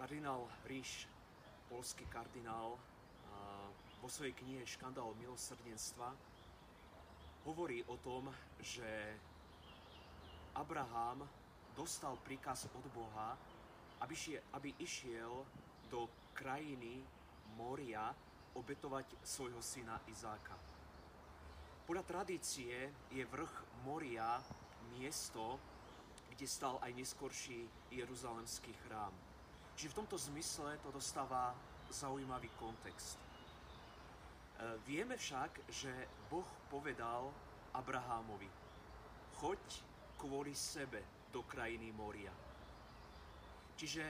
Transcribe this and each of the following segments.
Kardinál Ríš, polský kardinál, vo svojej knihe Škandál milosrdenstva hovorí o tom, že Abraham dostal príkaz od Boha, aby, šie, aby išiel do krajiny Moria obetovať svojho syna Izáka. Podľa tradície je vrch Moria miesto, kde stal aj neskorší Jeruzalemský chrám. Čiže v tomto zmysle to dostáva zaujímavý kontext. E, vieme však, že Boh povedal Abrahámovi, choď kvôli sebe do krajiny Moria. Čiže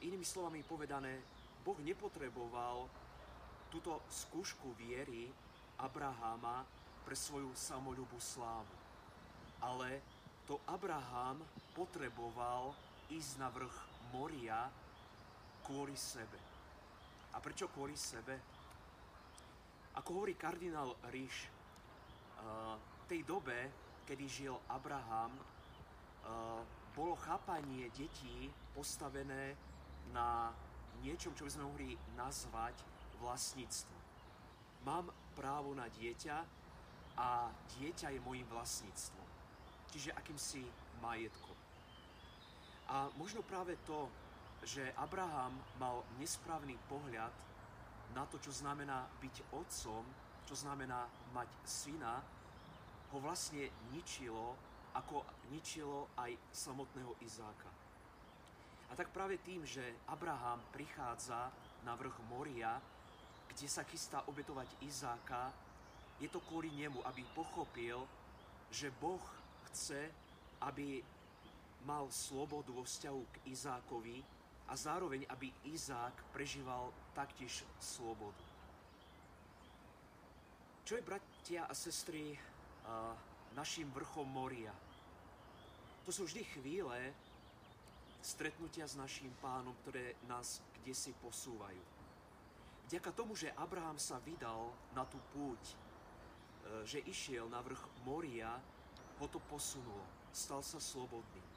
inými slovami povedané, Boh nepotreboval túto skúšku viery Abraháma pre svoju samolubú slávu. Ale to Abraham potreboval ísť na vrch Moria kvôli sebe. A prečo kvôli sebe? Ako hovorí kardinál Ríš, v tej dobe, kedy žil Abraham, bolo chápanie detí postavené na niečom, čo by sme mohli nazvať vlastníctvo. Mám právo na dieťa a dieťa je môjim vlastníctvom. Čiže akýmsi majetkom. A možno práve to, že Abraham mal nesprávny pohľad na to, čo znamená byť otcom, čo znamená mať syna, ho vlastne ničilo, ako ničilo aj samotného Izáka. A tak práve tým, že Abraham prichádza na vrch Moria, kde sa chystá obetovať Izáka, je to kvôli nemu, aby pochopil, že Boh chce, aby mal slobodu vo vzťahu k Izákovi a zároveň, aby Izák prežíval taktiež slobodu. Čo je, bratia a sestry, našim vrchom Moria? To sú vždy chvíle stretnutia s naším pánom, ktoré nás kde si posúvajú. Vďaka tomu, že Abraham sa vydal na tú púť, e, že išiel na vrch Moria, ho to posunulo. Stal sa slobodný.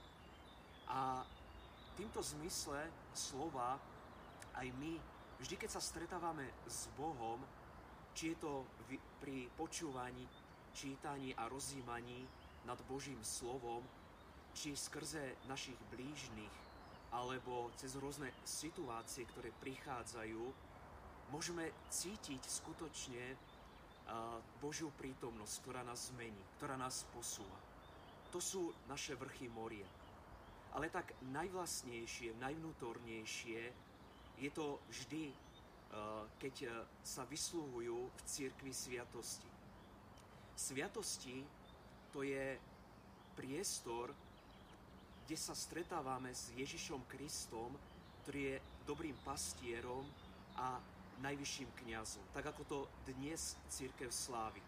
A v týmto zmysle slova aj my, vždy keď sa stretávame s Bohom, či je to pri počúvaní, čítaní a rozjímaní nad Božím slovom, či skrze našich blížnych, alebo cez rôzne situácie, ktoré prichádzajú, môžeme cítiť skutočne Božiu prítomnosť, ktorá nás zmení, ktorá nás posúva. To sú naše vrchy moria. Ale tak najvlastnejšie, najvnútornejšie je to vždy, eh, keď eh, sa vysluhujú v cirkvi sviatosti. Sviatosti to je priestor, kde sa stretávame s Ježišom Kristom, ktorý je dobrým pastierom a najvyšším kňazom, tak ako to dnes církev slávi.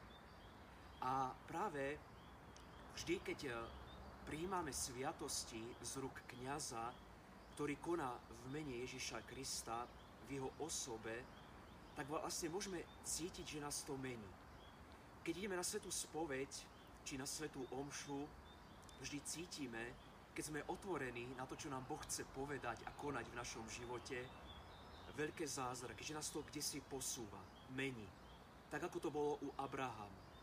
A práve vždy, keď eh, príjmame sviatosti z ruk kniaza, ktorý koná v mene Ježiša Krista, v jeho osobe, tak vlastne môžeme cítiť, že nás to mení. Keď ideme na svetú spoveď, či na svetú omšu, vždy cítime, keď sme otvorení na to, čo nám Boh chce povedať a konať v našom živote, veľké zázraky, že nás to kde si posúva, mení. Tak ako to bolo u Abrahama.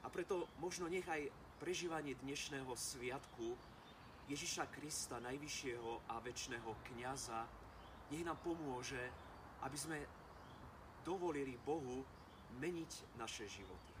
A preto možno nechaj prežívanie dnešného sviatku Ježiša Krista, najvyššieho a väčšného kniaza, nech nám pomôže, aby sme dovolili Bohu meniť naše životy.